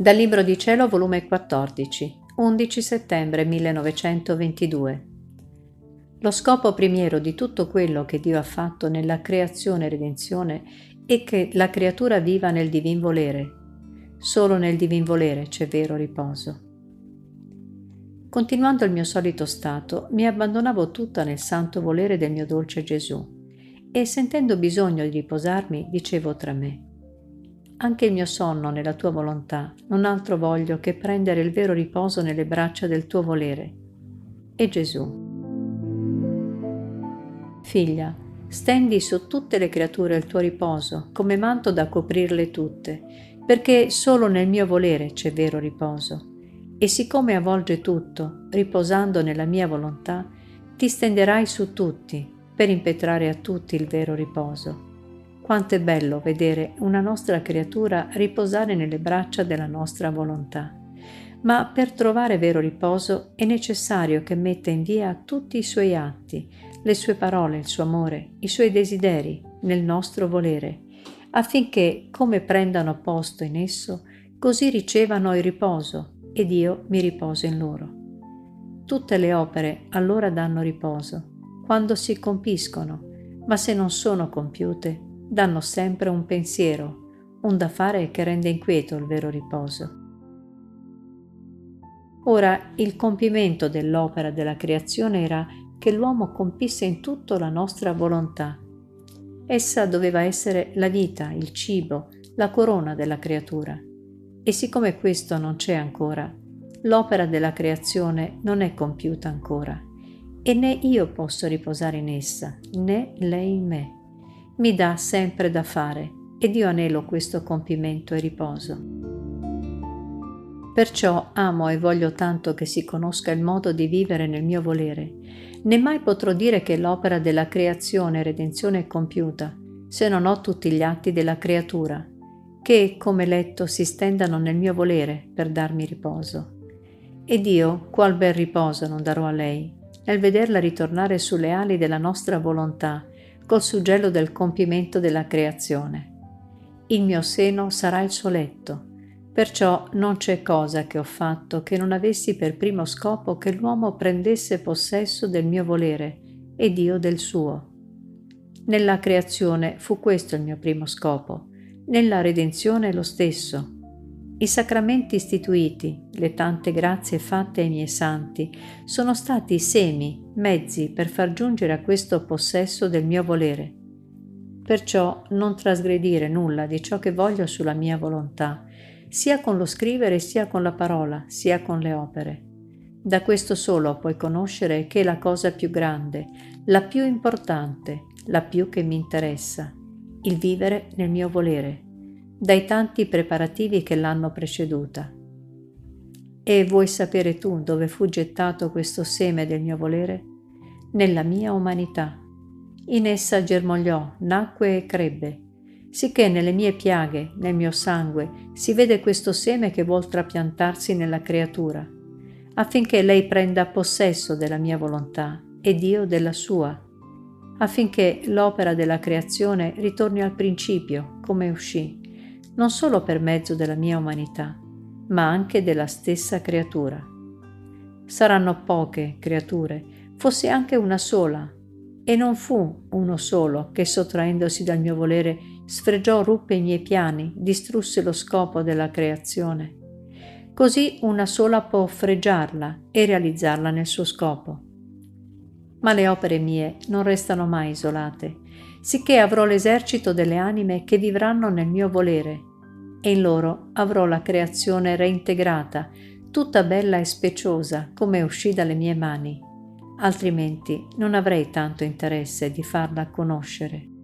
Dal Libro di Cielo, volume 14, 11 settembre 1922. Lo scopo primiero di tutto quello che Dio ha fatto nella creazione e redenzione è che la creatura viva nel divin volere. Solo nel divin volere c'è vero riposo. Continuando il mio solito stato, mi abbandonavo tutta nel santo volere del mio dolce Gesù e sentendo bisogno di riposarmi dicevo tra me, anche il mio sonno nella tua volontà, non altro voglio che prendere il vero riposo nelle braccia del tuo volere. E Gesù. Figlia, stendi su tutte le creature il tuo riposo, come manto da coprirle tutte, perché solo nel mio volere c'è vero riposo. E siccome avvolge tutto, riposando nella mia volontà, ti stenderai su tutti, per impetrare a tutti il vero riposo. Quanto è bello vedere una nostra creatura riposare nelle braccia della nostra volontà. Ma per trovare vero riposo è necessario che metta in via tutti i suoi atti, le sue parole, il suo amore, i suoi desideri nel nostro volere, affinché come prendano posto in esso, così ricevano il riposo ed io mi riposo in loro. Tutte le opere allora danno riposo, quando si compiscono, ma se non sono compiute, danno sempre un pensiero, un da fare che rende inquieto il vero riposo. Ora il compimento dell'opera della creazione era che l'uomo compisse in tutto la nostra volontà. Essa doveva essere la vita, il cibo, la corona della creatura. E siccome questo non c'è ancora, l'opera della creazione non è compiuta ancora, e né io posso riposare in essa, né lei in me mi dà sempre da fare ed io anelo questo compimento e riposo. Perciò amo e voglio tanto che si conosca il modo di vivere nel mio volere. Né mai potrò dire che l'opera della creazione e redenzione è compiuta, se non ho tutti gli atti della creatura, che, come letto, si stendano nel mio volere per darmi riposo. Ed io, qual bel riposo non darò a lei, nel vederla ritornare sulle ali della nostra volontà, col suggello del compimento della creazione. Il mio seno sarà il suo letto, perciò non c'è cosa che ho fatto che non avessi per primo scopo che l'uomo prendesse possesso del mio volere ed io del suo. Nella creazione fu questo il mio primo scopo, nella redenzione lo stesso, i sacramenti istituiti, le tante grazie fatte ai miei santi, sono stati semi, mezzi per far giungere a questo possesso del mio volere. Perciò non trasgredire nulla di ciò che voglio sulla mia volontà, sia con lo scrivere sia con la parola, sia con le opere. Da questo solo puoi conoscere che è la cosa più grande, la più importante, la più che mi interessa, il vivere nel mio volere dai tanti preparativi che l'hanno preceduta. E vuoi sapere tu dove fu gettato questo seme del mio volere? Nella mia umanità. In essa germogliò, nacque e crebbe, sicché nelle mie piaghe, nel mio sangue, si vede questo seme che vuol trapiantarsi nella creatura, affinché lei prenda possesso della mia volontà ed io della sua, affinché l'opera della creazione ritorni al principio, come uscì non solo per mezzo della mia umanità, ma anche della stessa creatura. Saranno poche creature, fosse anche una sola, e non fu uno solo che sottraendosi dal mio volere sfregiò, ruppe i miei piani, distrusse lo scopo della creazione. Così una sola può fregiarla e realizzarla nel suo scopo. Ma le opere mie non restano mai isolate, sicché avrò l'esercito delle anime che vivranno nel mio volere, e in loro avrò la creazione reintegrata, tutta bella e speciosa come uscì dalle mie mani, altrimenti non avrei tanto interesse di farla conoscere.